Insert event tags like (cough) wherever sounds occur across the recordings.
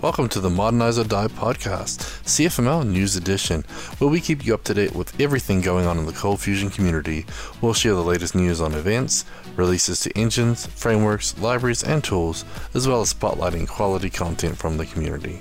Welcome to the Modernize or Die podcast, CFML News Edition, where we keep you up to date with everything going on in the Cold Fusion community. We'll share the latest news on events, releases to engines, frameworks, libraries, and tools, as well as spotlighting quality content from the community.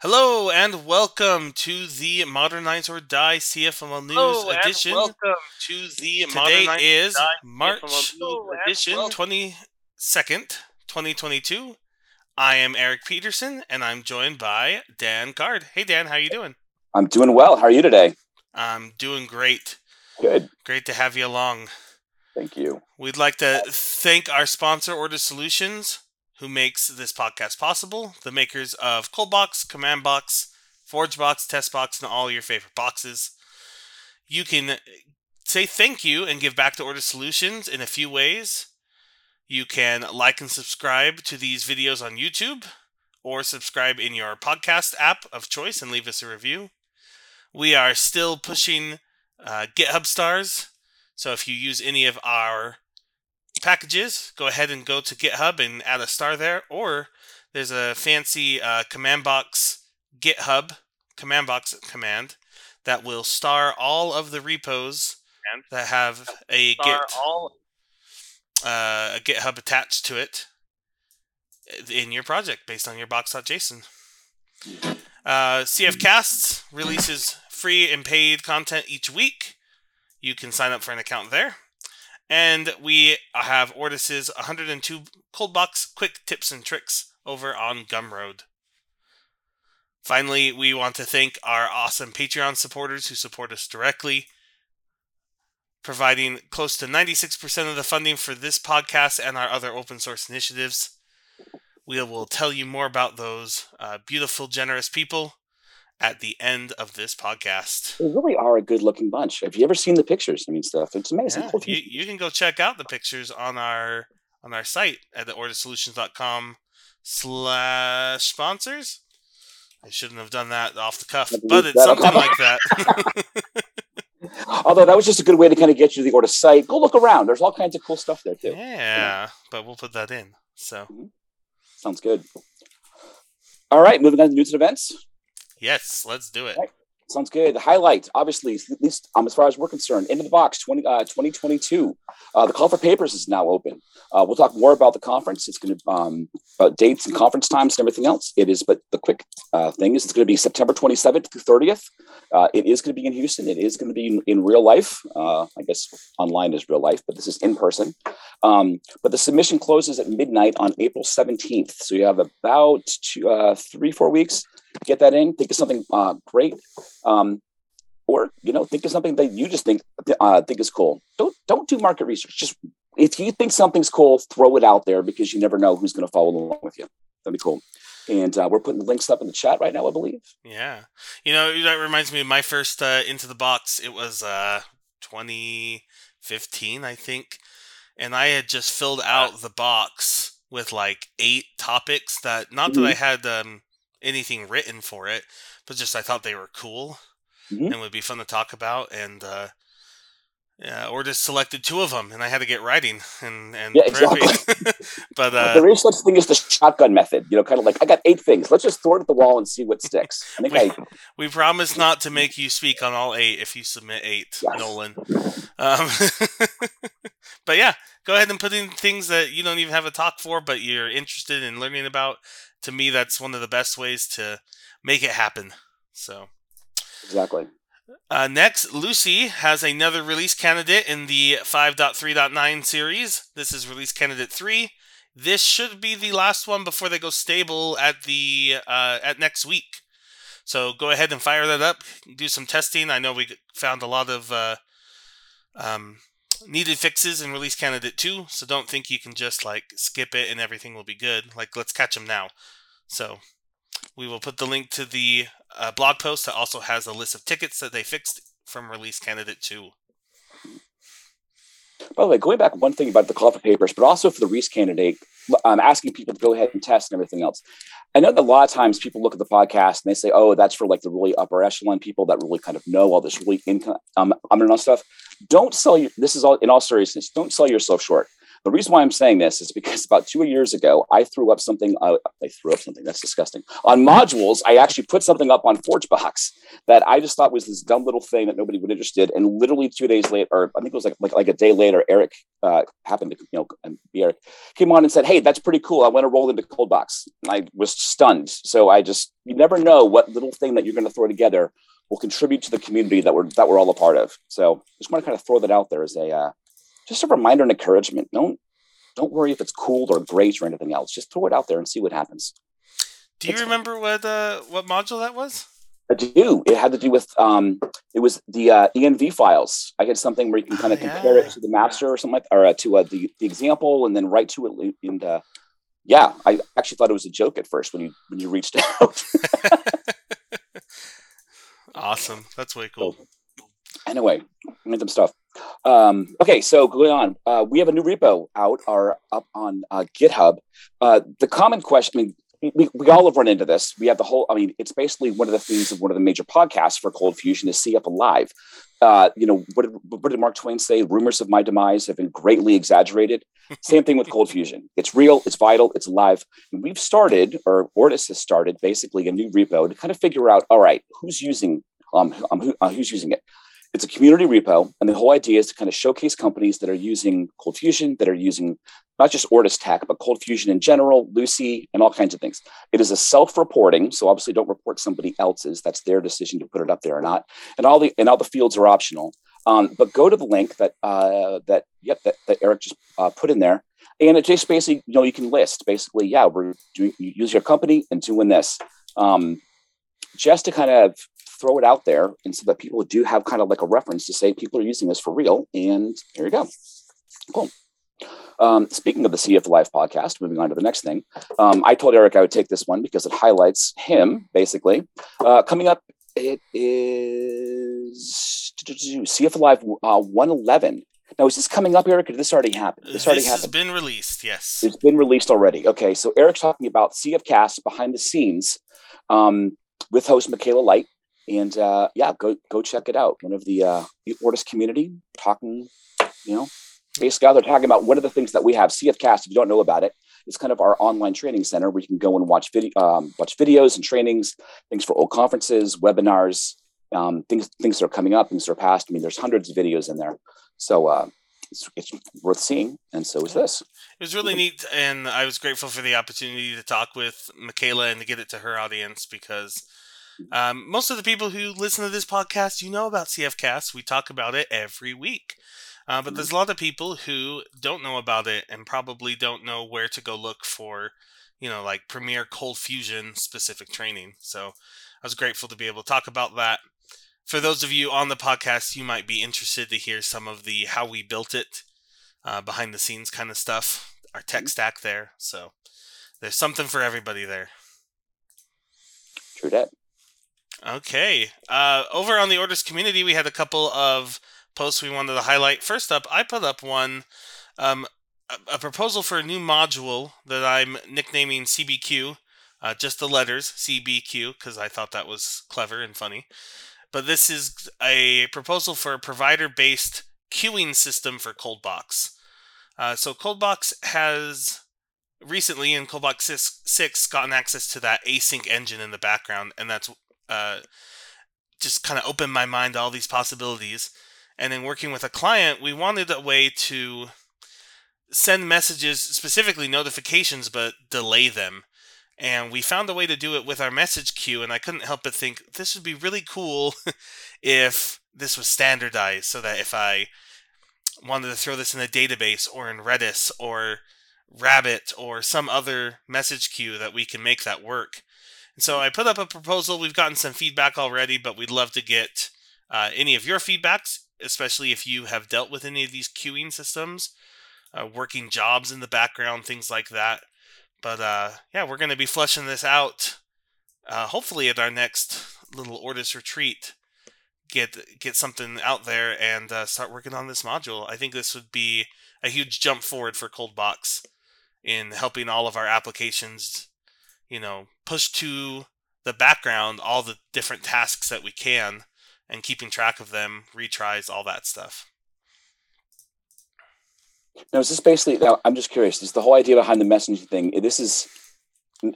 Hello and welcome to the Modernize or Die CFML News Hello and edition. welcome to the Today Modernize is Die March CFML News edition twenty second, twenty twenty two. I am Eric Peterson and I'm joined by Dan Card. Hey Dan, how are you doing? I'm doing well. How are you today? I'm doing great. Good. Great to have you along. Thank you. We'd like to uh, thank our sponsor, Ortus Solutions, who makes this podcast possible. The makers of Coldbox, Commandbox, ForgeBox, TestBox, and all your favorite boxes. You can say thank you and give back to Ortus Solutions in a few ways. You can like and subscribe to these videos on YouTube, or subscribe in your podcast app of choice and leave us a review. We are still pushing uh, GitHub stars, so if you use any of our packages, go ahead and go to GitHub and add a star there. Or there's a fancy uh, command box GitHub command box command that will star all of the repos that have a Git all uh, a GitHub attached to it in your project based on your box.json. Uh, CF Casts releases free and paid content each week. You can sign up for an account there. And we have Ortus's 102 cold box quick tips and tricks over on Gumroad. Finally, we want to thank our awesome Patreon supporters who support us directly, providing close to 96% of the funding for this podcast and our other open source initiatives. We will tell you more about those uh, beautiful, generous people at the end of this podcast. They really are a good looking bunch. Have you ever seen the pictures? I mean, stuff. It's amazing. Yeah, you, you can go check out the pictures on our on our site at theordersolutions.com slash sponsors. I shouldn't have done that off the cuff, but it's something like that. (laughs) Although that was just a good way to kind of get you to the Ortus site. Go look around. There's all kinds of cool stuff there too. yeah, but we'll put that in. So mm-hmm. Sounds good. All right, moving on to news and events. Yes, let's do it. Right. Sounds good. The highlight, obviously, at least um, as far as we're concerned, into the box 20, uh, 2022. Uh, the call for papers is now open. Uh, we'll talk more about the conference. It's going to um, about dates and conference times and everything else. It is, but the quick uh, thing is, it's going to be September 27th through 30th. Uh, it is going to be in Houston. It is going to be in, in real life. Uh, I guess online is real life, but this is in person. Um, but the submission closes at midnight on April 17th. So you have about three, four weeks get that in. Think of something uh, great um, or you know think of something that you just think uh, think is cool don't don't do market research just if you think something's cool throw it out there because you never know who's going to follow along with you that'd be cool and uh, we're putting the links up in the chat right now i believe Yeah. You know, that reminds me of my first uh, Into the Box. It was uh, 2015, I think. And I had just filled out the box with like eight topics that, not that I had um, anything written for it, but just I thought they were cool Mhm. and would be fun to talk about. And, uh, yeah, or just selected two of them, and I had to get writing and and Yeah, prepping. (laughs) (laughs) but uh, there is such thing as the shotgun method you know kind of like i got eight things let's just throw it at the wall and see what sticks i think we, i we promise not to make you speak on all eight if you submit eight, Yes. Nolan. Um, (laughs) but yeah, go ahead and put in things that you don't even have a talk for, but you're interested in learning about. To me, that's one of the best ways to make it happen. So. exactly Uh, next, Lucee has another release candidate in the 5.3.9 series. This is release candidate 3. This should be the last one before they go stable at the uh, at next week. So go ahead and fire that up. Do some testing. I know we found a lot of uh, um, needed fixes in release candidate 2, so don't think you can just like skip it and everything will be good. Like let's catch them now. So we will put the link to the uh, blog post that also has a list of tickets that they fixed from release candidate 2. By the way, going back one thing about the call for papers, but also for the Reese candidate, um, asking people to go ahead and test and everything else. I know that a lot of times people look at the podcast and they say, "Oh, that's for like the really upper echelon people that really kind of know all this really income um, underground stuff." Don't sell your. This is all in all seriousness. Don't sell yourself short. The reason why I'm saying this is because about two years ago, I threw up something. Uh, I threw up something. That's disgusting. On modules, I actually put something up on ForgeBox that I just thought was this dumb little thing that nobody would interested. And literally two days later, or I think it was like like, like a day later, Eric uh, happened to you know and Eric came on and said, "Hey, that's pretty cool. I want to roll into ColdBox." And I was stunned. So I just you never know what little thing that you're going to throw together will contribute to the community that we're that we're all a part of. So just want to kind of throw that out there as a uh, just a reminder and encouragement. Don't don't worry if it's cool or great or anything else. Just throw it out there and see what happens. Do you It's- remember what uh, what module that was? I do. It had to do with um, it was the uh, env files. I had something where you can kind of Oh, compare yeah. it to the master or something like, or uh, to uh, the the example, and then write to it. And uh, yeah, I actually thought it was a joke at first when you when you reached (laughs) out. (laughs) Awesome. That's way cool. anyway, random stuff. Um, okay, so going on, uh, we have a new repo out or up on uh, GitHub. Uh, the common question, I mean, we, we all have run into this. We have the whole, I mean, it's basically one of the themes of one of the major podcasts for Cold Fusion is CF Alive. Uh, you know, what did, what did Mark Twain say? Rumors of my demise have been greatly exaggerated. (laughs) Same thing with Cold Fusion. It's real, it's vital, it's alive. And we've started, or Ortus has started, basically a new repo to kind of figure out, all right, who's using, um, um who, uh, who's using it? It's a community repo, and the whole idea is to kind of showcase companies that are using Cold Fusion, that are using not just Ortus Tech, but Cold Fusion in general, Lucee, and all kinds of things. It is a self-reporting, so obviously don't report somebody else's. That's their decision to put it up there or not. And all the and all the fields are optional. Um, but go to the link that uh, that yep that, that Eric just uh, put in there, and it just basically you know you can list basically yeah we're doing you use your company and doing this. Um, just to kind of throw it out there and so that people do have kind of like a reference to say people are using this for real and there you go cool um, speaking of the CF Alive podcast moving on to the next thing um, i told eric i would take this one because it highlights him basically uh, coming up it is CF Alive uh, 111 now is this coming up eric or did this already happen this already happened. This has been released. Yes. it's been released already. Okay, so Eric's talking about CF Cast behind the scenes um, with host Michaela Light, and uh, yeah, go go check it out. One of the uh, the Ortus community talking, you know, basically they're talking about one of the things that we have. CF Cast, if you don't know about it, it's kind of our online training center where you can go and watch video, um, watch videos and trainings, things for old conferences, webinars, um, things things that are coming up, things that are past. I mean, there's hundreds of videos in there, so uh, it's, it's worth seeing, and so is this. It was really neat, and I was grateful for the opportunity to talk with Michaela and to get it to her audience because um, most of the people who listen to this podcast, you know about CFcast. We talk about it every week. Uh, but there's a lot of people who don't know about it and probably don't know where to go look for, you know, like Premiere Cold Fusion specific training. So I was grateful to be able to talk about that. For those of you on the podcast, you might be interested to hear some of the how we built it uh, behind the scenes kind of stuff, our tech stack there. So there's something for everybody there. True that. Okay. Uh, over on the Ortus community, we had a couple of posts we wanted to highlight. First up, I put up one, um, a, a proposal for a new module that I'm nicknaming CBQ, uh, just the letters CBQ, because I thought that was clever and funny. But this is a proposal for a provider-based queuing system for Coldbox. Uh, so Coldbox has recently in Coldbox 6, 6 gotten access to that async engine in the background, and that's uh, just kind of opened my mind to all these possibilities. And in working with a client, we wanted a way to send messages, specifically notifications, but delay them. And we found a way to do it with our message queue, and I couldn't help but think this would be really cool (laughs) if this was standardized so that if I wanted to throw this in a database or in Redis or Rabbit or some other message queue that we can make that work. And so I put up a proposal. We've gotten some feedback already, but we'd love to get uh, any of your feedbacks, especially if you have dealt with any of these queuing systems, uh, working jobs in the background, things like that. But uh, yeah, we're going to be fleshing this out, uh, hopefully at our next little Ortus retreat. Get get something out there and uh, start working on this module. I think this would be a huge jump forward for Coldbox in helping all of our applications, you know, push to the background all the different tasks that we can and keeping track of them, retries, all that stuff. Now, is this basically? Now, I'm just curious. Is the whole idea behind the messaging thing? This is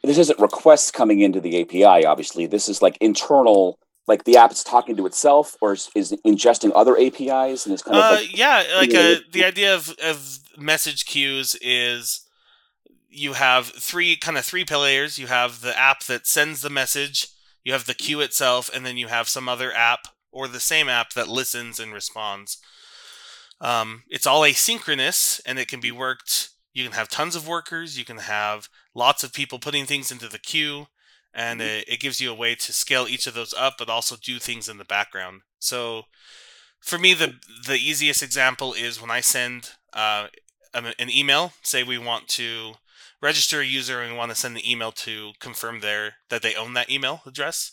this isn't requests coming into the API. Obviously, this is like internal. Like the app is talking to itself, or is, is it ingesting other APIs, and it's kind of Uh, like yeah, like Yeah. uh, the idea of, of message queues is you have three kind of three pillars. You have the app that sends the message, you have the queue itself, and then you have some other app or the same app that listens and responds. Um, it's all asynchronous, and it can be worked. You can have tons of workers. You can have lots of people putting things into the queue, and it, it gives you a way to scale each of those up, but also do things in the background. So, for me, the the easiest example is when I send uh, an an email. Say we want to register a user and we want to send the email to confirm their that they own that email address.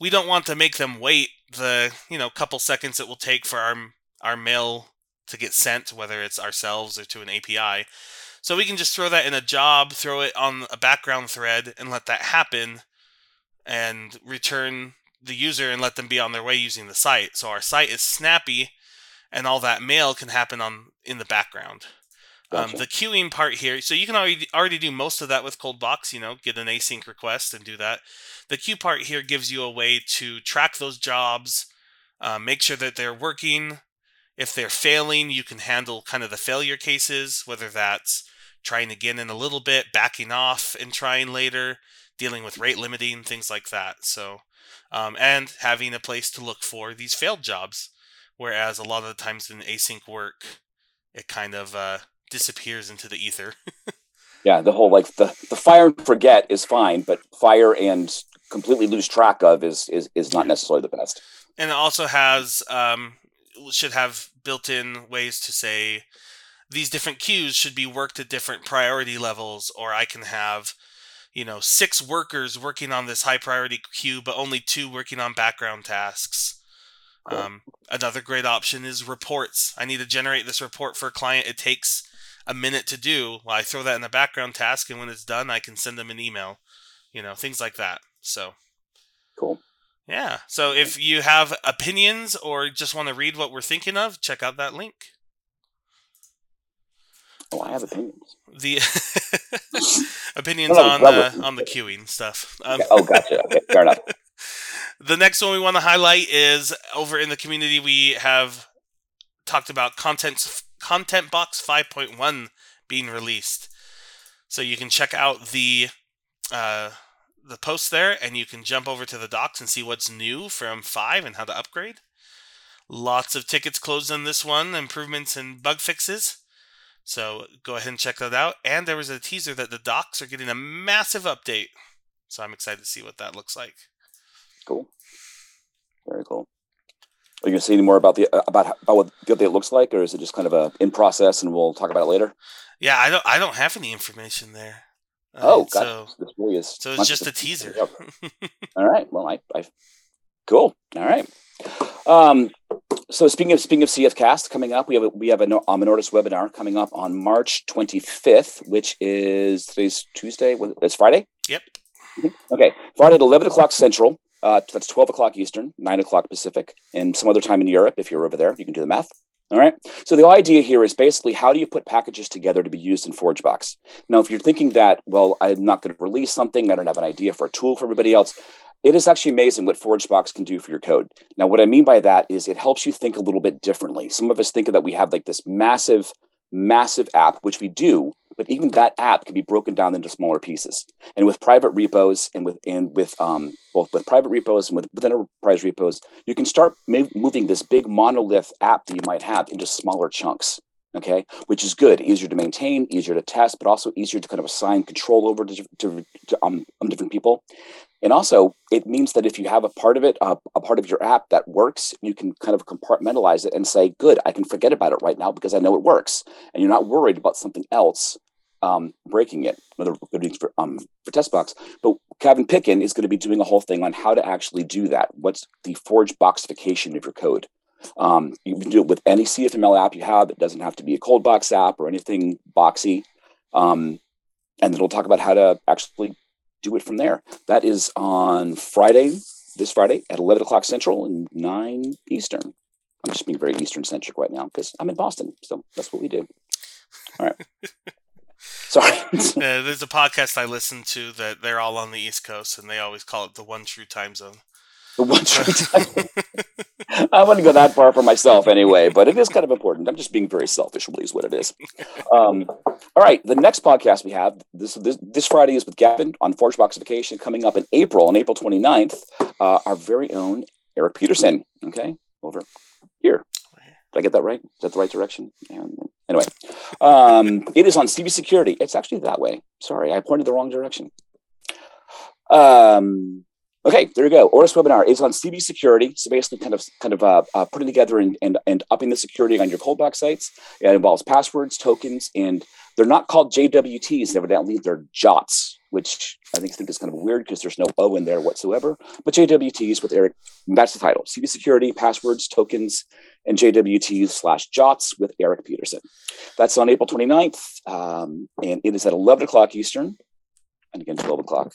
We don't want to make them wait the you know couple seconds it will take for our our mail to get sent, whether it's ourselves or to an API. So we can just throw that in a job, throw it on a background thread, and let that happen, and return the user and let them be on their way using the site. So our site is snappy, and all that mail can happen on in the background. Um, the queuing part here, so you can already already do most of that with Coldbox. You know, get an async request and do that. The queue part here gives you a way to track those jobs, uh, make sure that they're working. If they're failing, you can handle kind of the failure cases, whether that's trying again in a little bit, backing off and trying later, dealing with rate limiting, things like that. So, um, and having a place to look for these failed jobs. Whereas a lot of the times in async work, it kind of uh, disappears into the ether. (laughs) yeah, the whole like the the fire and forget is fine, but fire and completely lose track of is is is not necessarily the best. and it also has um, should have built-in ways to say these different queues should be worked at different priority levels or i can have you know six workers working on this high priority queue but only two working on background tasks Cool. um, another great option is reports i need to generate this report for a client it takes a minute to do well i throw that in the background task and when it's done i can send them an email you know things like that so Cool. yeah. So if you have opinions or just want to read what we're thinking of, check out that link. Oh, I have opinions. The (laughs) opinions no, on the on the queuing stuff. Um. Oh, gotcha. Okay, (laughs) fair enough. the next one we want to highlight is over in the community we have talked about content content box 5.1 being released. So you can check out the uh, the post there and you can jump over to the docs and see what's new from 5 and how to upgrade. Lots of tickets closed on this one improvements and bug fixes. So go ahead and check that out. And there was a teaser that the docs are getting a massive update. So i'm excited to see what that looks like. Cool. Very cool. Are you going to say any more about the uh, about about what the update looks like, or is it just kind of a in process and we'll talk about it later? Yeah, I don't I don't have any information there. Uh, oh, so this really is. so it's just a teaser. (laughs) All right. Well, I, I cool. All right. Um, so speaking of speaking of CF Cast coming up, we have a, we have a a Minortis webinar coming up on March 25th, which is today's Tuesday. It's Friday. yep. Okay, Friday at 11 o'clock Central. Uh, that's 12 o'clock Eastern, 9 o'clock Pacific, and some other time in Europe. If you're over there, you can do the math. All right. So the idea here is basically how do you put packages together to be used in ForgeBox? Now, if you're thinking that, well, I'm not going to release something, I don't have an idea for a tool for everybody else, it is actually amazing what ForgeBox can do for your code. Now, what I mean by that is it helps you think a little bit differently. Some of us think that we have like this massive, massive app, which we do, but even that app can be broken down into smaller pieces. And with private repos and with and with um, both with private repos and with, with enterprise repos, you can start ma- moving this big monolith app that you might have into smaller chunks. Okay, which is good, easier to maintain, easier to test, but also easier to kind of assign control over to, to, to um, um, different people. And also, it means that if you have a part of it, uh, a part of your app that works, you can kind of compartmentalize it and say, "Good, I can forget about it right now because I know it works," and you're not worried about something else um, breaking it. Another good for um, for test box. But Gavin Pickin is going to be doing a whole thing on how to actually do that. What's the forge boxification of your code? Um, you can do it with any CFML app you have. It doesn't have to be a cold box app or anything boxy. Um, and we'll talk about how to actually do it from there. That is on Friday, this Friday at 11 o'clock Central and 9 Eastern. I'm just being very Eastern centric right now because I'm in Boston. So that's what we do. All right. (laughs) Sorry. (laughs) Uh, there's a podcast I listen to that they're all on the East Coast, and they always call it the one true time zone. The one true (laughs) time. I wouldn't go that far for myself anyway, but it is kind of important. I'm just being very selfish, really, is what it is. Um, all right, the next podcast we have this this, this Friday is with Gavin on ForgeBoxification coming up in April, on April 29th. Uh, our very own Eric Peterson. Okay, over here. Did I get that right? Is that the right direction? Anyway, um, it is on CB Security. It's actually that way. Sorry, I pointed the wrong direction. Um, okay, there you go. Ortus webinar is on CB Security. So basically, kind of, kind of uh, uh, putting together and, and and upping the security on your box sites. It involves passwords, tokens, and they're not called JWTs. Evidently, they're JOTs, which I think think is kind of weird because there's no O in there whatsoever. But JWTs with Eric. That's the title: CB Security, passwords, tokens, and JWTs slash JOTs with Eric Peterson. That's on April 29th, um, and it is at 11 o'clock Eastern. And again, 12 o'clock.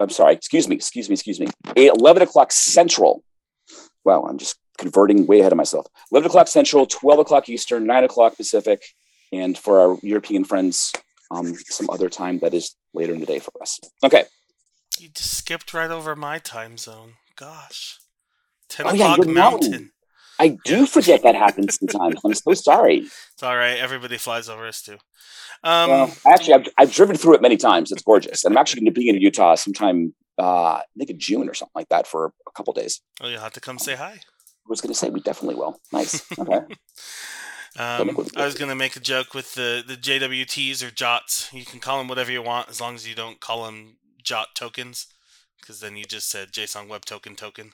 I'm sorry, excuse me, excuse me, excuse me. 11 o'clock Central. Wow, I'm just converting way ahead of myself. 11 o'clock Central, 12 o'clock Eastern, 9 o'clock Pacific. And for our European friends, um, some other time that is later in the day for us. Okay. You just skipped right over my time zone. Gosh. 10 Oh, o'clock you're mountain. mountain. I do forget that happens sometimes. I'm so sorry. It's all right. Everybody flies over us too. Um, Well, actually, I've, I've driven through it many times. It's gorgeous. And I'm actually going to be in Utah sometime, uh, I think in June or something like that for a couple days. well, you'll have to come say hi. I was going to say we definitely will. Nice. (laughs) Okay. Um, I was gonna make a joke with the the JWTs or JOTs. You can call them whatever you want as long as you don't call them JOT tokens, because then you just said JSON Web Token token.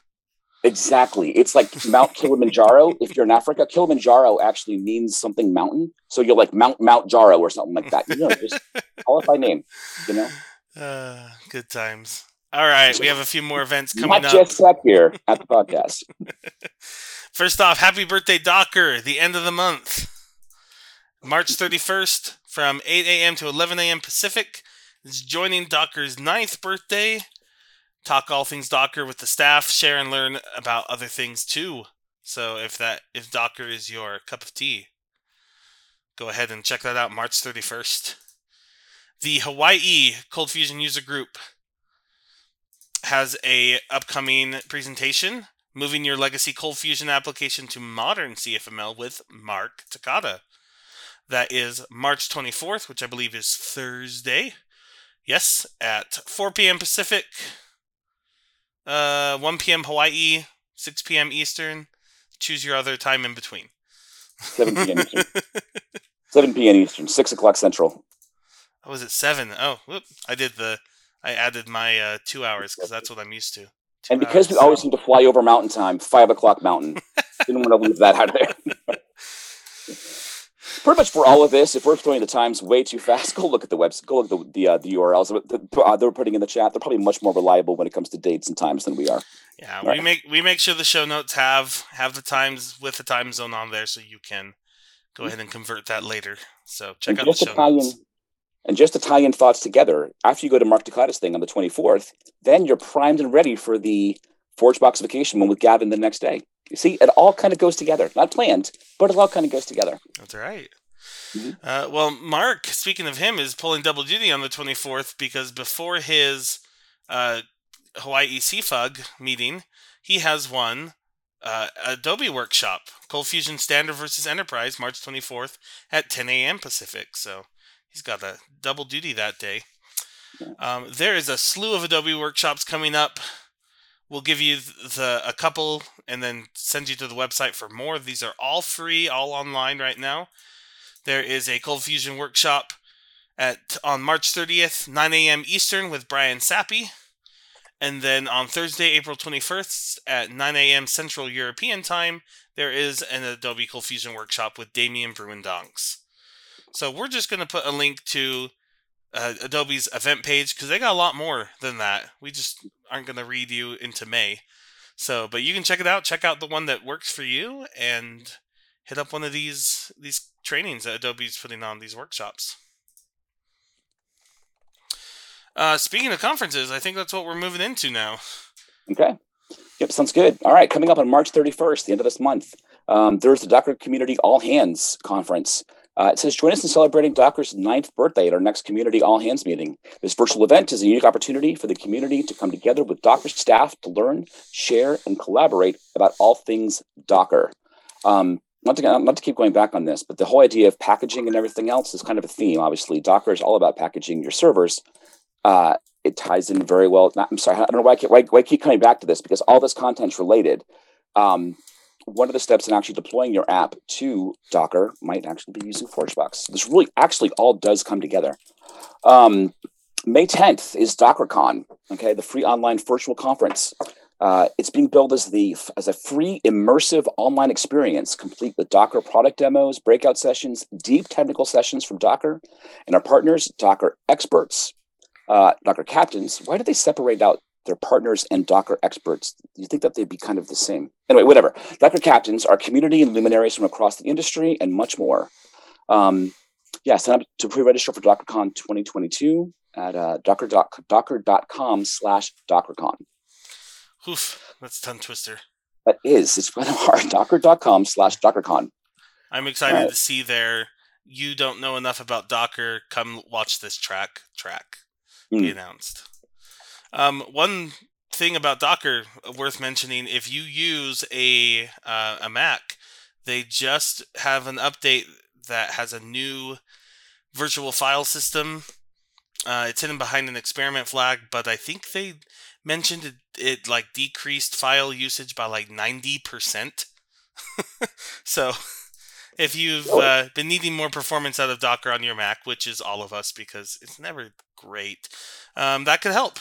Exactly. It's like Mount Kilimanjaro. If you're in Africa, Kilimanjaro actually means something mountain. So you're like Mount Mount Jaro or something like that. You know, just call it by name. You know, Uh, (laughs) good times. All right, we have a few more events not coming up. just up here at the podcast. (laughs) First off, happy birthday, Docker, the end of the month. March 31st from 8 a.m. to 11 a.m. Pacific is joining Docker's ninth birthday. Talk all things Docker with the staff, share and learn about other things too. So if that if Docker is your cup of tea, go ahead and check that out March 31st. The Hawaii Cold Fusion user group has a upcoming presentation moving your legacy cold fusion application to modern CFML with Mark Takata. That is March 24th, which I believe is Thursday. Yes, at 4 p.m. Pacific, uh, 1 p.m. Hawaii, 6 p.m. Eastern. Choose your other time in between. 7 p.m. (laughs) Eastern. 7 p.m. Eastern. 6 o'clock Central. Oh, was it seven? Oh, whoop! I did the. I added my uh, two hours because that's what I'm used to. Two And because we always seem to fly over mountain time, 5 o'clock mountain. (laughs) Didn't want to leave that out of there. Pretty much for all of this, if we're throwing the times way too fast, (laughs) go look at the website. Go look at the the, uh, the URLs that uh, they're putting in the chat. They're probably much more reliable when it comes to dates and times than we are. Yeah, Right. we make we make sure the show notes have have the times with the time zone on there, so you can go ahead and convert that later. So check and out the show tie notes. and just to tie in thoughts together, after you go to Mark Takata's thing on the 24th, then you're primed and ready for the ForgeBoxification one with Gavin the next day. You see, it all kind of goes together. Not planned, but it all kind of goes together. That's right. Mhm. Uh, well, Mark, speaking of him, is pulling double duty on the 24th because before his uh, Hawaii CFUG meeting, he has one uh, Adobe workshop, Cold Fusion Standard versus Enterprise, March 24th at 10 a.m. Pacific. So he's got a double duty that day. Um, there is a slew of Adobe workshops coming up. We'll give you the a couple and then send you to the website for more. These are all free, all online right now. There is a Cold Fusion workshop at on March 30th, 9 a.m. Eastern with Brian Sappey. And then on Thursday, April 21st at 9 a.m. Central European Time, there is an Adobe Cold Fusion workshop with Damien Bruyndonckx. So we're just going to put a link to uh, Adobe's event page because they got a lot more than that. We just aren't going to read you into May. So, but you can check it out. Check out the one that works for you and hit up one of these these trainings that Adobe's putting on these workshops. Uh, speaking of conferences, I think that's what we're moving into now. Okay. Yep, sounds good. All right, coming up on March 31st, the end of this month, um, there's the Docker Community All Hands Conference. Uh, it says, join us in celebrating Docker's ninth birthday at our next community all hands meeting. This virtual event is a unique opportunity for the community to come together with Docker staff to learn, share, and collaborate about all things Docker. Um, not to, not to keep going back on this, but the whole idea of packaging and everything else is kind of a theme. Obviously, Docker is all about packaging your servers. Uh, it ties in very well. Not, I'm sorry, I don't know why I, keep, why, why I keep coming back to this because all this content's related. Um, one of the steps in actually deploying your app to Docker might actually be using ForgeBox. This really actually all does come together. Um, May 10th is DockerCon, okay, the free online virtual conference. Uh, it's being billed as the as a free immersive online experience, complete with Docker product demos, breakout sessions, deep technical sessions from Docker, and our partners, Docker experts, uh, Docker captains. Why did they separate out their partners and Docker experts. You think that they'd be kind of the same? Anyway, whatever. Docker captains are community and luminaries from across the industry and much more. Um, yeah, sign up to pre-register for DockerCon 2022 at uh, docker doc, docker.com slash DockerCon. Oof, that's a tongue twister. That is, it's kind of hard. (laughs) Docker.com slash DockerCon. I'm excited right. to see their you don't know enough about Docker, come watch this track track mm. be announced. Um, one thing about Docker worth mentioning: if you use a uh, a Mac, they just have an update that has a new virtual file system. Uh, it's hidden behind an experiment flag, but I think they mentioned it, it like decreased file usage by like ninety percent. (laughs) so if you've oh. uh, been needing more performance out of Docker on your Mac, which is all of us because it's never great, um, that could help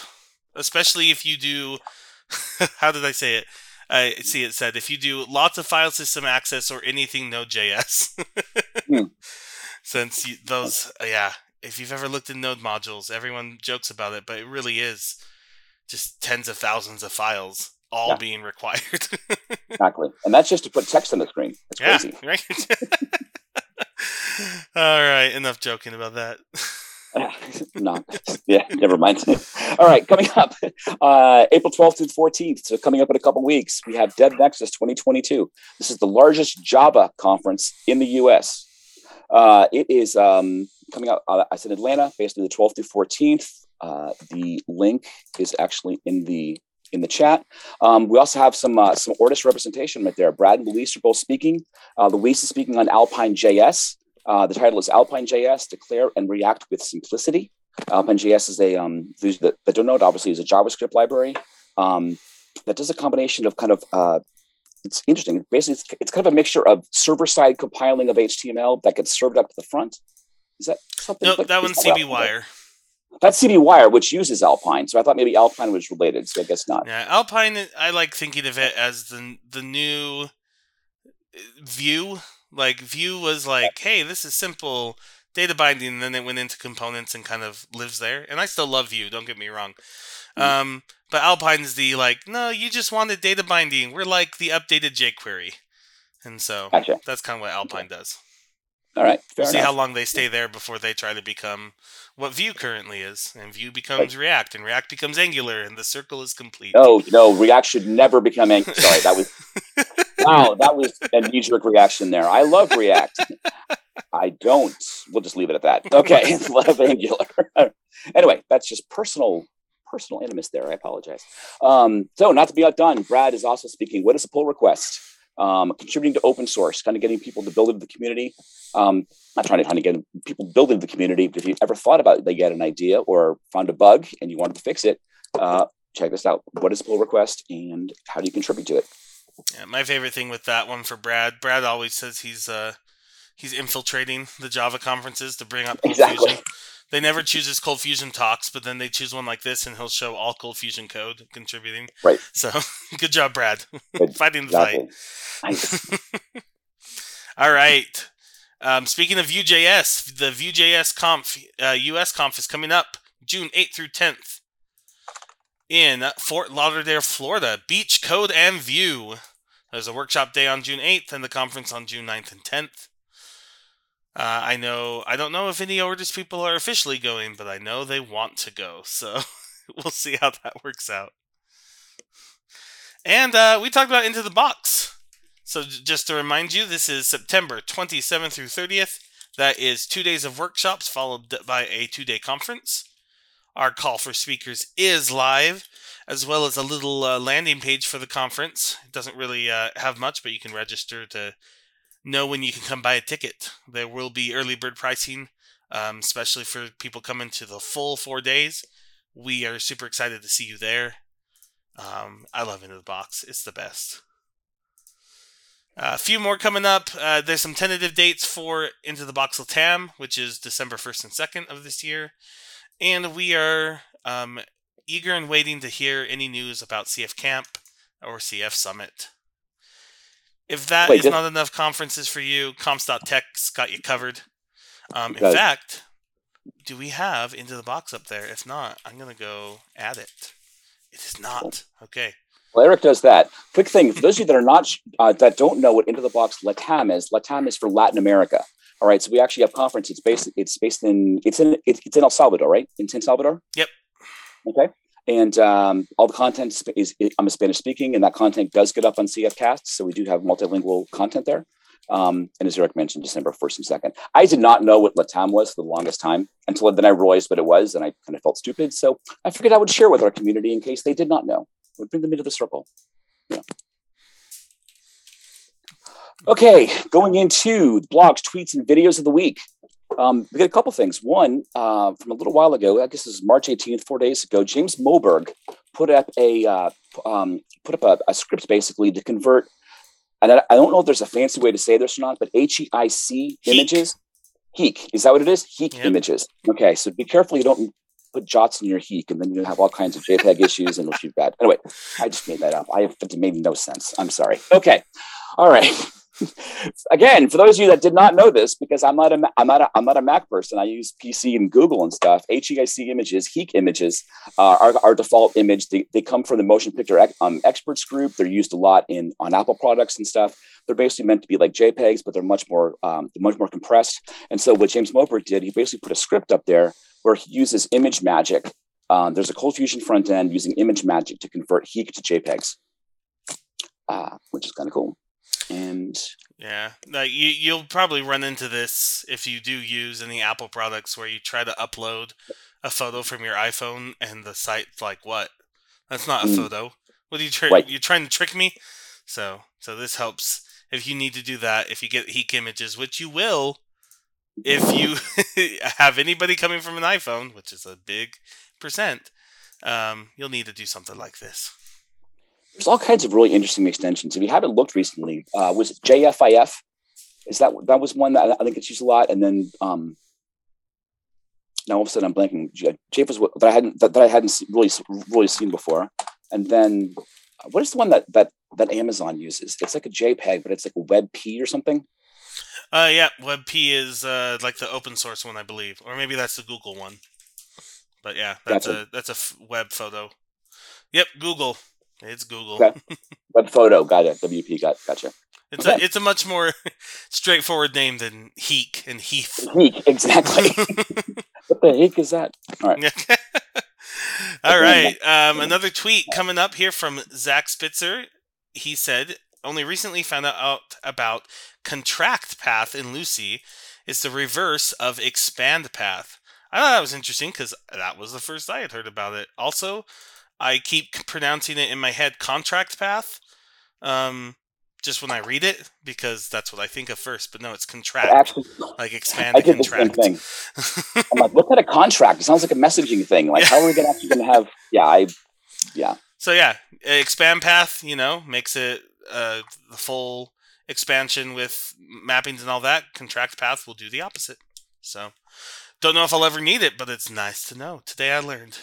especially if you do. (laughs) how did I say it? I see it said if you do lots of file system access or anything Node.js. (laughs) mm. Since you, those, yeah, if you've ever looked in Node modules, everyone jokes about it, but it really is just tens of thousands of files all yeah. being (laughs) required. exactly, and that's just to put text on the screen. It's yeah, crazy. Right. all right, enough joking about that. (laughs) no, (laughs) yeah, never mind. (laughs) All right, coming up, uh, April 12th through 14th. So coming up in a couple weeks, we have Dev Nexus 2022. This is the largest Java conference in the U.S. Uh, it is um, coming out. Uh, I said Atlanta, on the 12th through 14th. Uh, the link is actually in the in the chat. Um, we also have some uh, some Ortus representation right there. Brad and Luis are both speaking. Uh, Luis is speaking on Alpine JS. Uh, the title is Alpine JS, Declare and React with Simplicity. Alpine JS is a, um, that, that don't know it, obviously is a JavaScript library um, that does a combination of kind of, uh, it's interesting. Basically, it's, it's kind of a mixture of server-side compiling of HTML that gets served up to the front. Is that something? No, like, that one's CB Wire. That's CB Wire, which uses Alpine. So I thought maybe Alpine was related. So I guess not. Yeah, Alpine. I like thinking of it as the the new Vue like Vue was like, hey, this is simple data binding, and then it went into components and kind of lives there. And I still love Vue. Don't get me wrong. Mm-hmm. Um, but Alpine's the like, no, you just wanted data binding. We're like the updated jQuery, and so gotcha. that's kind of what Alpine does. All right, we'll see how long they stay there before they try to become what Vue currently is, and Vue becomes right. React, and React becomes Angular, and the circle is complete. Oh no, React should never become Angular. Sorry, that was (laughs) wow, that was a knee jerk reaction there. I love React. I don't. We'll just leave it at that. Okay, (laughs) love Angular. (laughs) anyway, that's just personal personal animus there. I apologize. Um, so, not to be outdone, Brad is also speaking. What is a pull request? Um, contributing to open source, kind of getting people to build into the community. Um, not trying to kind of get people build into the community, but if you ever thought about it, they get an idea or found a bug and you wanted to fix it, uh, check this out. What is a pull request and how do you contribute to it? Yeah, my favorite thing with that one for Brad, Brad always says he's uh he's infiltrating the Java conferences to bring up Cold exactly. Fusion. They never choose his Cold Fusion talks, but then they choose one like this, and he'll show all Cold Fusion code contributing. Right. So, (laughs) good job, Brad, good. (laughs) fighting the fight. Nice. (laughs) all right. Um, speaking of Vue.js, the Vue.js Conf uh, US Conf is coming up June 8th through 10th in Fort Lauderdale, Florida. Beach Code and Vue. There's a workshop day on June 8th and the conference on June 9th and 10th. Uh, I know, I don't know if any Ortus people are officially going, but I know they want to go. So (laughs) we'll see how that works out. And uh, we talked about Into the Box. So just to remind you, this is September 27th through 30th, That is two days of workshops followed by a two day conference. Our call for speakers is live, as well as a little uh, landing page for the conference. It doesn't really uh, have much, but you can register to know when you can come buy a ticket. There will be early bird pricing, um, especially for people coming to the full four days. We are super excited to see you there. Um, I love Into the Box, it's the best. Uh, a few more coming up. Uh, there's some tentative dates for Into the Box Latam, which is December 1st and 2nd of this year. And we are um, eager and waiting to hear any news about CF Camp or CF Summit. If that Wait, is did- not enough conferences for you, confs.tech's got you covered. Um, in Got it. fact, do we have Into the Box up there? If not, I'm going to go add it. It is not. Okay. Well, Eric does that. Quick thing for those of you that are not uh, that don't know what Into the Box Latam is. Latam is for Latin America. All right, so we actually have conference. It's based. It's based in. It's in. It's, it's in El Salvador, right? In San Salvador. Yep. Okay. And um, all the content is, is, I'm a Spanish speaking, and that content does get up on CFcast. So we do have multilingual content there. Um, and as Eric mentioned, December first and second. I did not know what Latam was for the longest time until then I realized what it was, and I kind of felt stupid. So I figured I would share with our community in case they did not know. Would bring them into the circle. Yeah. Okay, going into the blogs, tweets, and videos of the week. Um, we got a couple things. One, uh, from a little while ago, I guess this is March 18th, four days ago, James Moberg put up a uh, um, put up a, a script basically to convert. And I, I don't know if there's a fancy way to say this or not, but H E I C images. Heek is that what it is? Heek Yep. images. Okay, so be careful you don't put jots in your Heek, and then you have all kinds of JPEG issues, and it'll shoot bad. Anyway, I just made that up. I it made no sense. I'm sorry. Okay, all right. (laughs) Again, for those of you that did not know this, because I'm not a I'm not a, I'm not a Mac person. I use PC and Google and stuff. HEIC images, Heek images, uh, are our default image. They, they come from the motion picture um, experts group. They're used a lot in on Apple products and stuff. They're basically meant to be like JPEGs, but they're much more um, much more compressed. And so what James Moberg did, he basically put a script up there where he uses ImageMagick. Um, there's a cold fusion front end using ImageMagick to convert Heek to JPEGs, uh, which is kind of cool. And Yeah, like you, you'll probably run into this if you do use any Apple products where you try to upload a photo from your iPhone and the site's like, "What? That's not a Mm. photo. What are you trying? Right. You're trying to trick me?" So, so this helps if you need to do that. If you get Heek images, which you will, if you (laughs) (laughs) have anybody coming from an iPhone, which is a big percent, um, you'll need to do something like this. There's all kinds of really interesting extensions. If you haven't looked recently, uh, was it JFIF? Is that that was one that I think it's used a lot, and then um, now all of a sudden I'm blanking. J- JF was what that I hadn't that, that I hadn't really really seen before, and then uh, what is the one that that that Amazon uses? It's like a JPEG, but it's like a WebP or something. Uh, yeah, WebP is uh, like the open source one, I believe, or maybe that's the Google one. But yeah, that's Gotcha. a that's a f- web photo. Yep, Google. It's Google. Okay. (laughs) Web photo, got it. WP, got gotcha. It's Okay. a it's a much more (laughs) straightforward name than Heek and Heath. Heek, exactly. (laughs) what the heck is that? All right. All right. Um, another tweet coming up here from Zac Spitzer. He said, "Only recently found out about contract path in Lucee is the reverse of expand path. I thought that was interesting because that was the first I had heard about it. Also, I keep pronouncing it in my head contract path, um, just when I read it because that's what I think of first. But no, it's contract, Actually, like expand I did the same thing. (laughs) I'm like, what kind of contract? It sounds like a messaging thing. Like, Yeah. how are we gonna actually gonna have? Yeah, I, yeah, So yeah, expand path, you know, makes it uh, the full expansion with mappings and all that. Contract path will do the opposite. So don't know if I'll ever need it, but it's nice to know. Today I learned.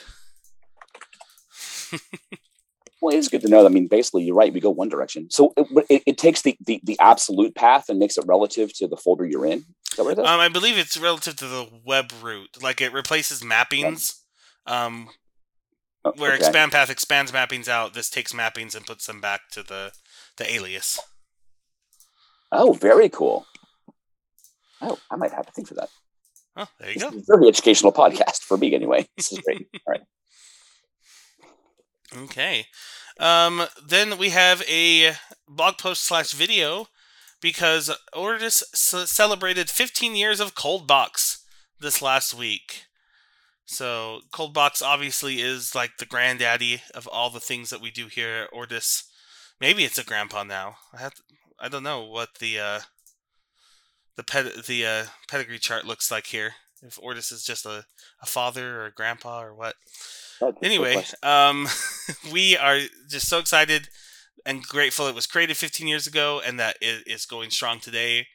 Well, it is good to know. I mean, basically, you're right. We go one direction, so it, it, it takes the, the the absolute path and makes it relative to the folder you're in. Is that what? Um, I believe it's relative to the web root. Like it replaces mappings. Um, Oh, where okay. expand path expands mappings out, this takes mappings and puts them back to the the alias. Oh, very cool. Oh, I might have to think for that. Oh, there you This go. is a very educational podcast for me, anyway. This is great. All right. Okay. Um, then we have a blog post slash video because Ortus c- celebrated 15 years of Cold Box this last week. So Cold Box obviously is like the granddaddy of all the things that we do here at Ortus. Maybe it's a grandpa now. I have to, I don't know what the uh, the ped- the uh, pedigree chart looks like here. If Ortus is just a, a father or a grandpa or what. That's a good Anyway, um, (laughs) we are just so excited and grateful it was created 15 years ago and that it is going strong today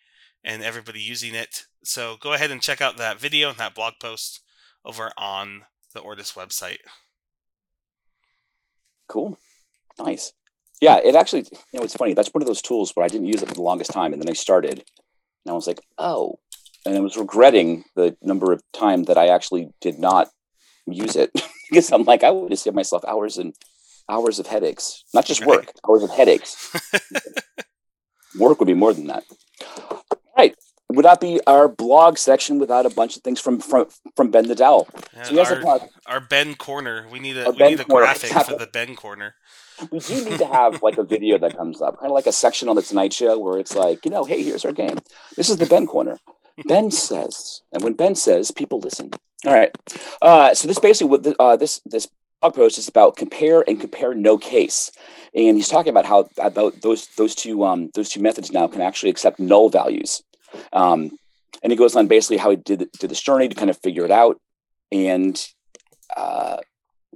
and everybody using it. So go ahead and check out that video and that blog post over on the Ortus website. Cool. Nice. Yeah, it actually, you know, it's funny. That's one of those tools where I didn't use it for the longest time. And then I started and I was like, oh, and I was regretting the number of time that I actually did not use it (laughs) because I'm like, I would have saved myself hours and hours of headaches, not just Right. work, hours of headaches. (laughs) work would be more than that. All right. Would that be our blog section without a bunch of things from from from Ben Nadel? So he has a our, blog. our Ben corner. We need a Our we Ben need a corner, graphic for the Ben corner. we do need to have like a (laughs) video that comes up, kind of like a section on the Tonight Show where it's like, you know, hey, here's our game. This is the Ben corner. Ben (laughs) says, and when Ben says, people listen. All right. Uh, so this basically what the, uh, this this blog post is about compare and compare no case, and he's talking about how about those those two um, those two methods now can actually accept null values. Um, and he goes on basically how he did did this journey to kind of figure it out, and uh,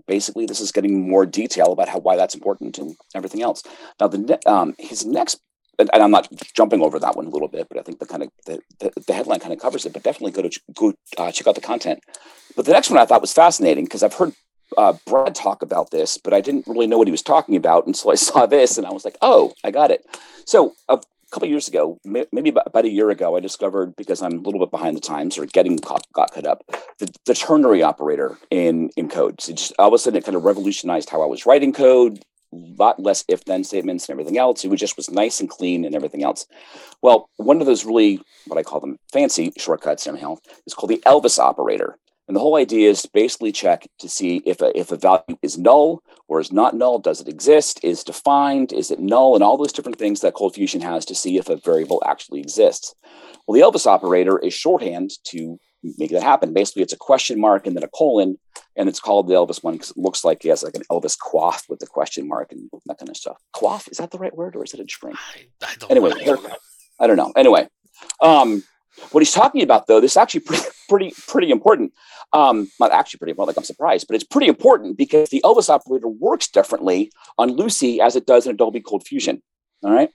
basically this is getting more detail about how why that's important and everything else. Now the um, his next and, I'm not jumping over that one a little bit, but I think the kind of the, the, the headline kind of covers it. But definitely go to go uh, check out the content. But the next one I thought was fascinating because I've heard uh, Brad talk about this, but I didn't really know what he was talking about until I (laughs) saw this, and I was like, oh, I got it. So a couple years ago, maybe about, about a year ago, I discovered because I'm a little bit behind the times or getting caught, got caught up, the, the ternary operator in in code. So just all of a sudden, it kind of revolutionized how I was writing code. Lot less if then statements and everything else. It was just was nice and clean and everything else. Well, one of those really what I call them fancy shortcuts somehow is called the Elvis operator. And the whole idea is to basically check to see if a, if a value is null or is not null. Does it exist? Is defined? Is it null? And all those different things that Cold Fusion has to see if a variable actually exists. Well, the Elvis operator is shorthand to make that happen. Basically, it's a question mark and then a colon, and it's called the Elvis one because it looks like he has like an Elvis quaff with the question mark and that kind of stuff. Quaff is that the right word or is it a drink? I, I don't Anyway, know. I don't know. Anyway, um, what he's talking about though, this is actually pretty, pretty, pretty important. Um, not actually pretty important. Like I'm surprised, but it's pretty important because the Elvis operator works differently on Lucee as it does in Adobe Cold Fusion. All right.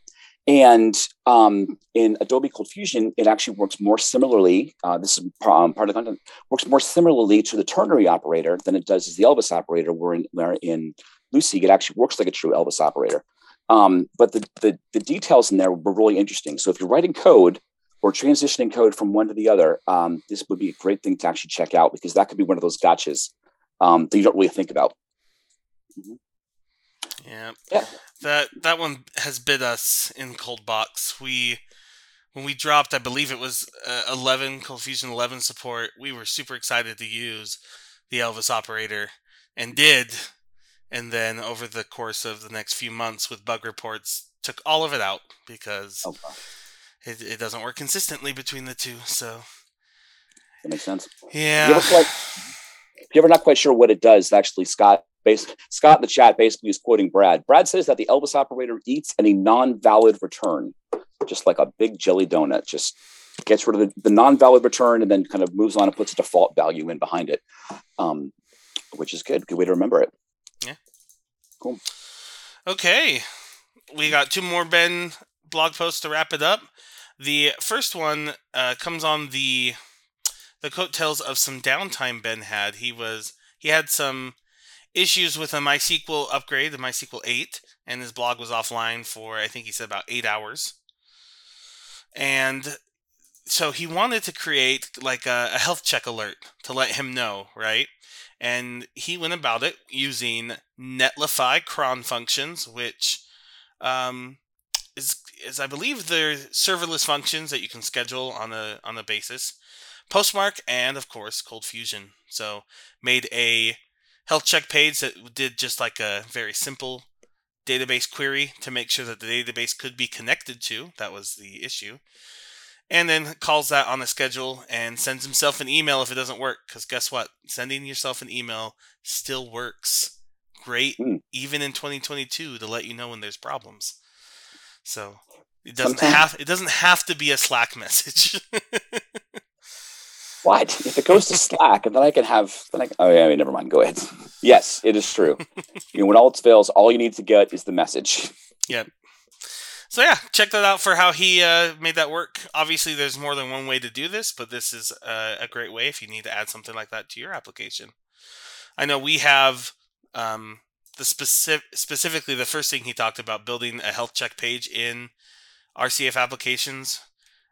And um, in Adobe Cold Fusion, it actually works more similarly. Uh, this is um, part of the content. Works more similarly to the ternary operator than it does as the Elvis operator. Where in, where in Lucee, it actually works like a true Elvis operator. Um, but the, the the details in there were really interesting. So if you're writing code or transitioning code from one to the other, um, this would be a great thing to actually check out because that could be one of those gotchas um, that you don't really think about. Yeah. Yeah. That that one has bit us in Cold Box. We when we dropped, I believe it was uh, 11 Cold Fusion 11 support. We were super excited to use the Elvis operator and did. And then over the course of the next few months with bug reports, took all of it out because Oh, it, it doesn't work consistently between the two. So that makes sense. yeah, You ever quite- If you're ever not quite sure what it does, actually, Scott, bas- Scott in the chat basically is quoting Brad. Brad says that the Elvis operator eats any non-valid return, just like a big jelly donut, just gets rid of the, the non-valid return and then kind of moves on and puts a default value in behind it, um, which is good. Good way to remember it. Yeah. Cool. Okay, we got two more Ben blog posts to wrap it up. The first one uh, comes on the the coattails of some downtime Ben had. He was he had some issues with a MySQL upgrade, the MySQL 8, and his blog was offline for I think he said about eight hours. And so he wanted to create like a, a health check alert to let him know, right? And he went about it using netlify cron functions, which um, is is I believe they're serverless functions that you can schedule on a on a basis. Postmark and of course Cold Fusion. So made a health check page that did just like a very simple database query to make sure that the database could be connected to. That was the issue. And then calls that on the schedule and sends himself an email if it doesn't work. Because guess what? Sending yourself an email still works great, Mm. even in 2022, to let you know when there's problems. So it doesn't Sometimes- have it doesn't have to be a Slack (laughs) message. What? If it goes to (laughs) Slack, and then I can have, then I can, oh yeah, never mind. Go ahead. (laughs) Yes, it is true. (laughs) you know, when all else fails, all you need to get is the message. Yeah. So yeah, check that out for how he uh, made that work. Obviously, there's more than one way to do this, but this is uh, a great way if you need to add something like that to your application. I know we have um, the specific, specifically the first thing he talked about building a health check page in RCF applications.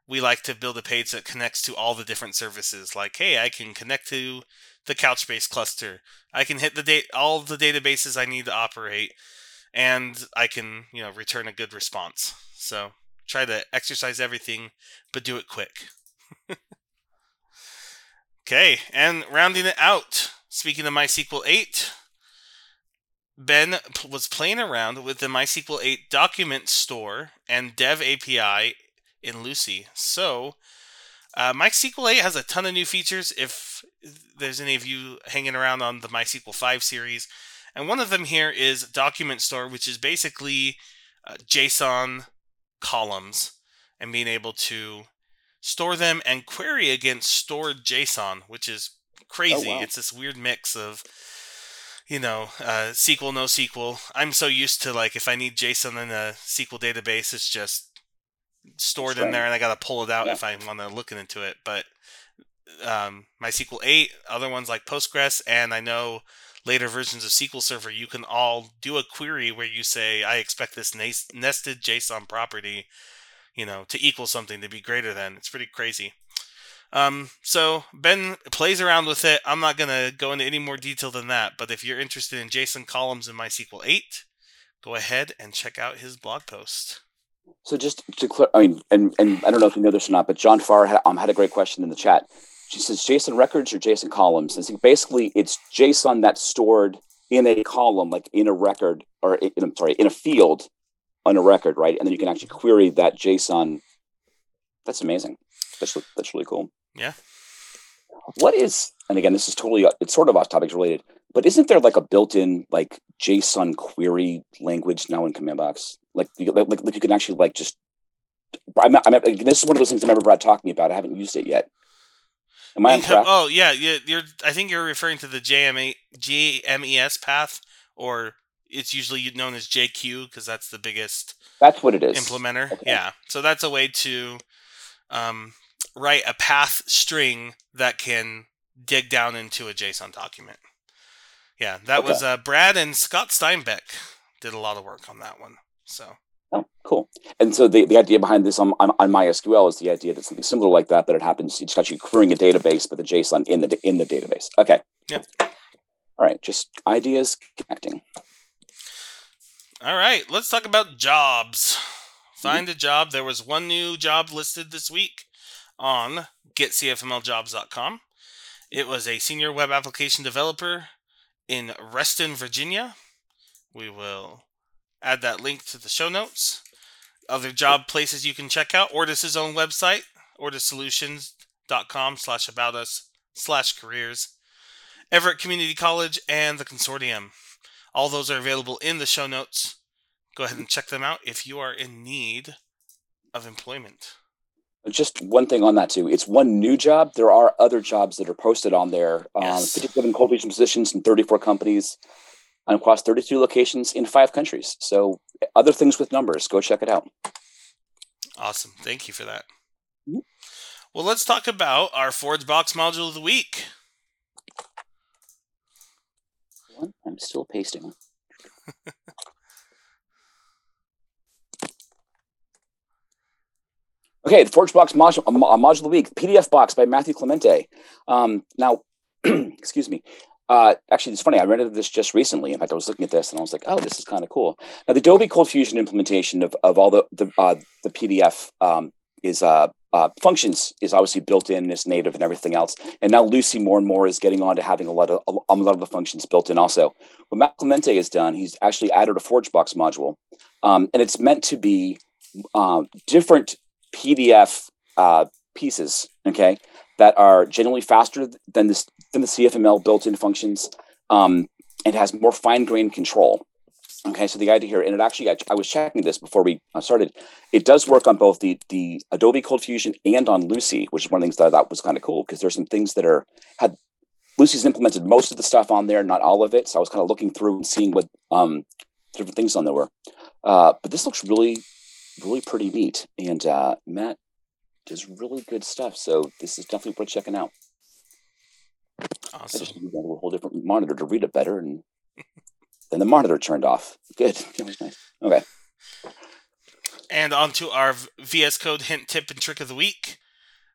We like to build a page that connects to all the different services. Like, hey, I can connect to the Couchbase cluster. I can hit the date all the databases I need to operate and I can, you know, return a good response. So try to exercise everything, but do it quick. (laughs) okay, and rounding it out, speaking of MySQL 8, Ben was playing around with the MySQL 8 document store and dev API in Lucee. So, uh, MySQL 8 has a ton of new features. If there's any of you hanging around on the MySQL 5 series, and one of them here is document store, which is basically uh, JSON columns and being able to store them and query against stored JSON, which is crazy. wow. It's this weird mix of, you know, uh, SQL, no SQL. I'm so used to like if I need JSON in a SQL database, it's just stored in there and I got to pull it out Yeah. if I want to look into it. But um, MySQL 8, other ones like Postgres, and I know later versions of SQL Server, you can all do a query where you say, I expect this nested JSON property, you know, to equal something to be greater than. It's pretty crazy. Um, so Ben plays around with it. I'm not gonna go into any more detail than that. But if you're interested in JSON columns in MySQL 8, go ahead and check out his blog post. So just to clear, I mean, and and I don't know if you know this or not, but John Farr had, um, had a great question in the chat. She says JSON records or JSON columns. And so basically, it's JSON that's stored in a column, like in a record, or in, I'm sorry, in a field on a record, right? And then you can actually query that JSON. That's amazing. That's that's really cool. Yeah. What is? And again, this is totally it's sort of off topic related, but isn't there like a built-in like JSON query language now in Command Box? Like, you, like, like you can actually like just. I'm, I'm, this is one of those things I remember Brad talking about. I haven't used it yet. Am I on track? oh yeah, yeah, you're. I think you're referring to the JMA, JMES path, or it's usually known as JQ because that's the biggest That's what it is. implementer. Okay. Yeah. So that's a way to um, write a path string that can dig down into a JSON document. Yeah, that Okay. was uh, Brad and Scott Steinbeck did a lot of work on that one. So Oh, cool. And so the, the idea behind this on, on, on MySQL is the idea that something similar like that, but it happens, it's actually querying a database, but the JSON in the in the database. Okay. Yep. All right. Just ideas connecting. all right, let's talk about jobs. Find a job. There was one new job listed this week on getcfmljobs.com. It was a senior web application developer in Reston, Virginia. We will add that link to the show notes. Other job places you can check out, Ortus' own website, ortussolutions.com slash about us slash careers, Everett Community College, and the Consortium. All those are available in the show notes. Go ahead and check them out if you are in need of employment. Just one thing on that too. It's one new job. There are other jobs that are posted on there. Um, Yes. 57 Cold Fusion positions in 34 companies and across 32 locations in five countries. So other things with numbers. Go check it out. Awesome. Thank you for that. Mhm. Well, let's talk about our Forge Box module of the week. I'm still pasting. (laughs) okay, the Forge Box module, a module of the week, PDF Box by Matthew Clemente. Um, now, (clears throat) excuse me. Uh, actually, it's funny. I read this just recently. In fact, I was looking at this and I was like, "Oh, this is kind of cool." Now, the Adobe Cold Fusion implementation of, of all the the, uh, the PDF um, is uh, uh, functions is obviously built in, is native, and everything else. And now Lucee more and more is getting on to having a lot of a, lot of the functions built in. Also, what Matt Clemente has done, he's actually added a ForgeBox module, um, and it's meant to be uh, different PDF uh, pieces. Okay, that are generally faster than this than the CFML built-in functions, um, and has more fine-grained control. Okay, so the idea here, and it actually, I, I was checking this before we uh, started. It does work on both the the Adobe Cold Fusion and on Lucee, which is one of the things that I thought was kind of cool because there's some things that are had Lucee's implemented most of the stuff on there, not all of it. So I was kind of looking through and seeing what um, different things on there were. Uh, but this looks really, really pretty neat. And uh, Matt does really good stuff. So this is definitely worth checking out. Awesome. I just need a whole different monitor to read it better and (laughs) then the monitor turned off. Good. (laughs) That was nice. Okay. And on to our VS Code hint, tip, and trick of the week.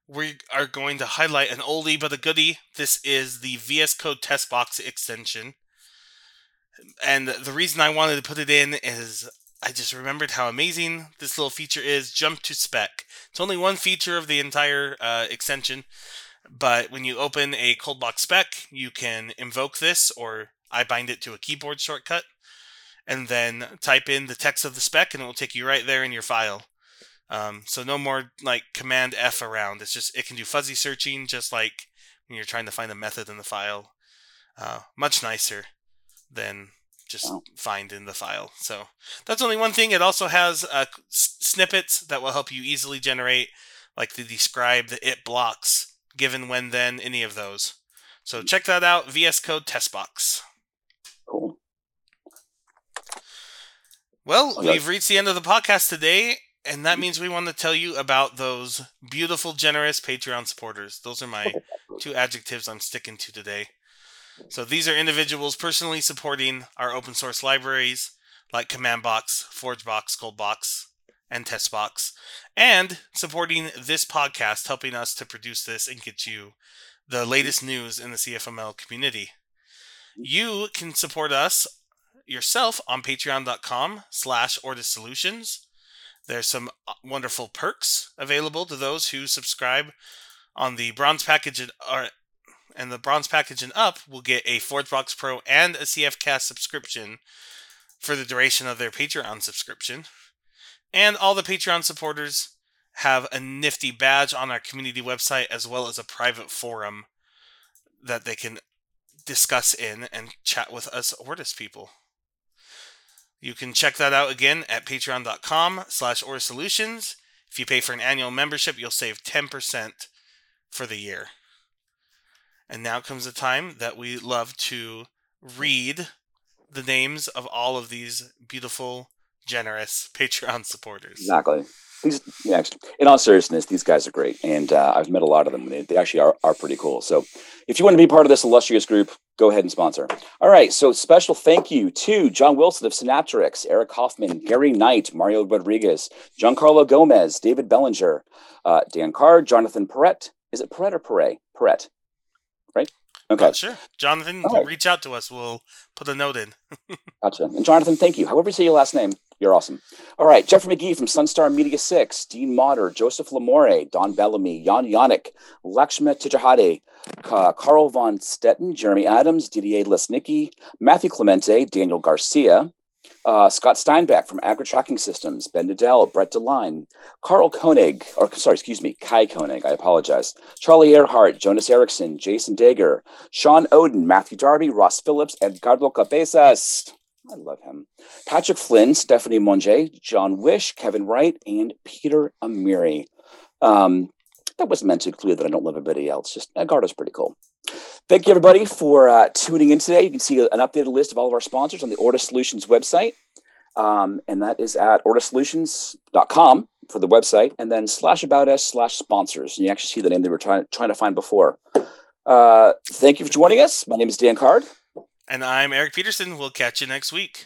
We are going to highlight an oldie but a goodie. This is the VS Code test box extension. And the reason I wanted to put it in is I just remembered how amazing this little feature is Jump to Spec. It's only one feature of the entire uh, extension, but when you open a Coldbox spec, you can invoke this or I bind it to a keyboard shortcut and then type in the text of the spec and it will take you right there in your file. Um, so no more like command F around. It's just it can do fuzzy searching just like when you're trying to find a method in the file. Uh, much nicer than just find in the file. So that's only one thing. It also has uh, s- snippets that will help you easily generate like the describe the it blocks given when then any of those. So check that out. VS Code test box. Cool. Well, Okay. we've reached the end of the podcast today, and that means we want to tell you about those beautiful, generous Patreon supporters. Those are my two adjectives I'm sticking to today. So these are individuals personally supporting our open source libraries like CommandBox, ForgeBox, Coldbox, and TestBox, and supporting this podcast, helping us to produce this and get you the latest news in the CFML community. You can support us yourself on patreon.com slash Solutions. There's some wonderful perks available to those who subscribe on the bronze package and the bronze package and up will get a ForgeBox Pro and a CFcast subscription for the duration of their Patreon subscription. And all the Patreon supporters have a nifty badge on our community website as well as a private forum that they can discuss in and chat with us Ortus people. You can check that out again at patreon.com slash Ortus Solutions. If you pay for an annual membership, you'll save 10% for the year. And now comes the time that we love to read the names of all of these beautiful, generous (laughs) Patreon supporters. Exactly. These, yeah, in all seriousness, these guys are great, and uh, I've met a lot of them. They, they actually are, are pretty cool. So, if you want to be part of this illustrious group, go ahead and sponsor. All right. So, special thank you to John Wilson of Synaptrix, Eric Hoffman, Gary Knight, Mario Rodriguez, Giancarlo Gomez, David Bellinger, uh, Dan Card, Jonathan Perret. Is it Perret or Perret? Perret. Okay. Sure. Jonathan, right. reach out to us. We'll put a note in. (laughs) Gotcha. And Jonathan, thank you. However you say your last name, you're awesome. All right. Jeffrey McGee from Sunstar Media 6, Dean Motter, Joseph Lamore, Don Bellamy, Jan Jannink, Lakshma Tijahade, Carl von Stetten, Jeremy Adams, Didier Lesnicki, Matthew Clemente, Daniel Garcia, uh, Scott Steinbeck from Agri Tracking Systems, Ben Nadel, Brett DeLine, Carl Koenig, or sorry, excuse me, Kai Koenig, I apologize, Charlie Arehart, Jonas Erickson, Jason Dager, Sean Oden, Matthew Darby, Ross Phillips, and Edgardo Cabezas. I love him. Patrick Flynn, Stephanie Monge, John Wish, Kevin Wright, and Peter Amiri. Um, that was meant to include that I don't love everybody else. Just Edgardo's pretty cool. Thank you, everybody, for uh, tuning in today. You can see an updated list of all of our sponsors on the Ortus Solutions website. Um, and that is at ortussolutions.com for the website, and then slash about us slash sponsors. And you actually see the name they were trying, trying to find before. Uh, thank you for joining us. My name is Dan Card. And I'm Eric Peterson. We'll catch you next week.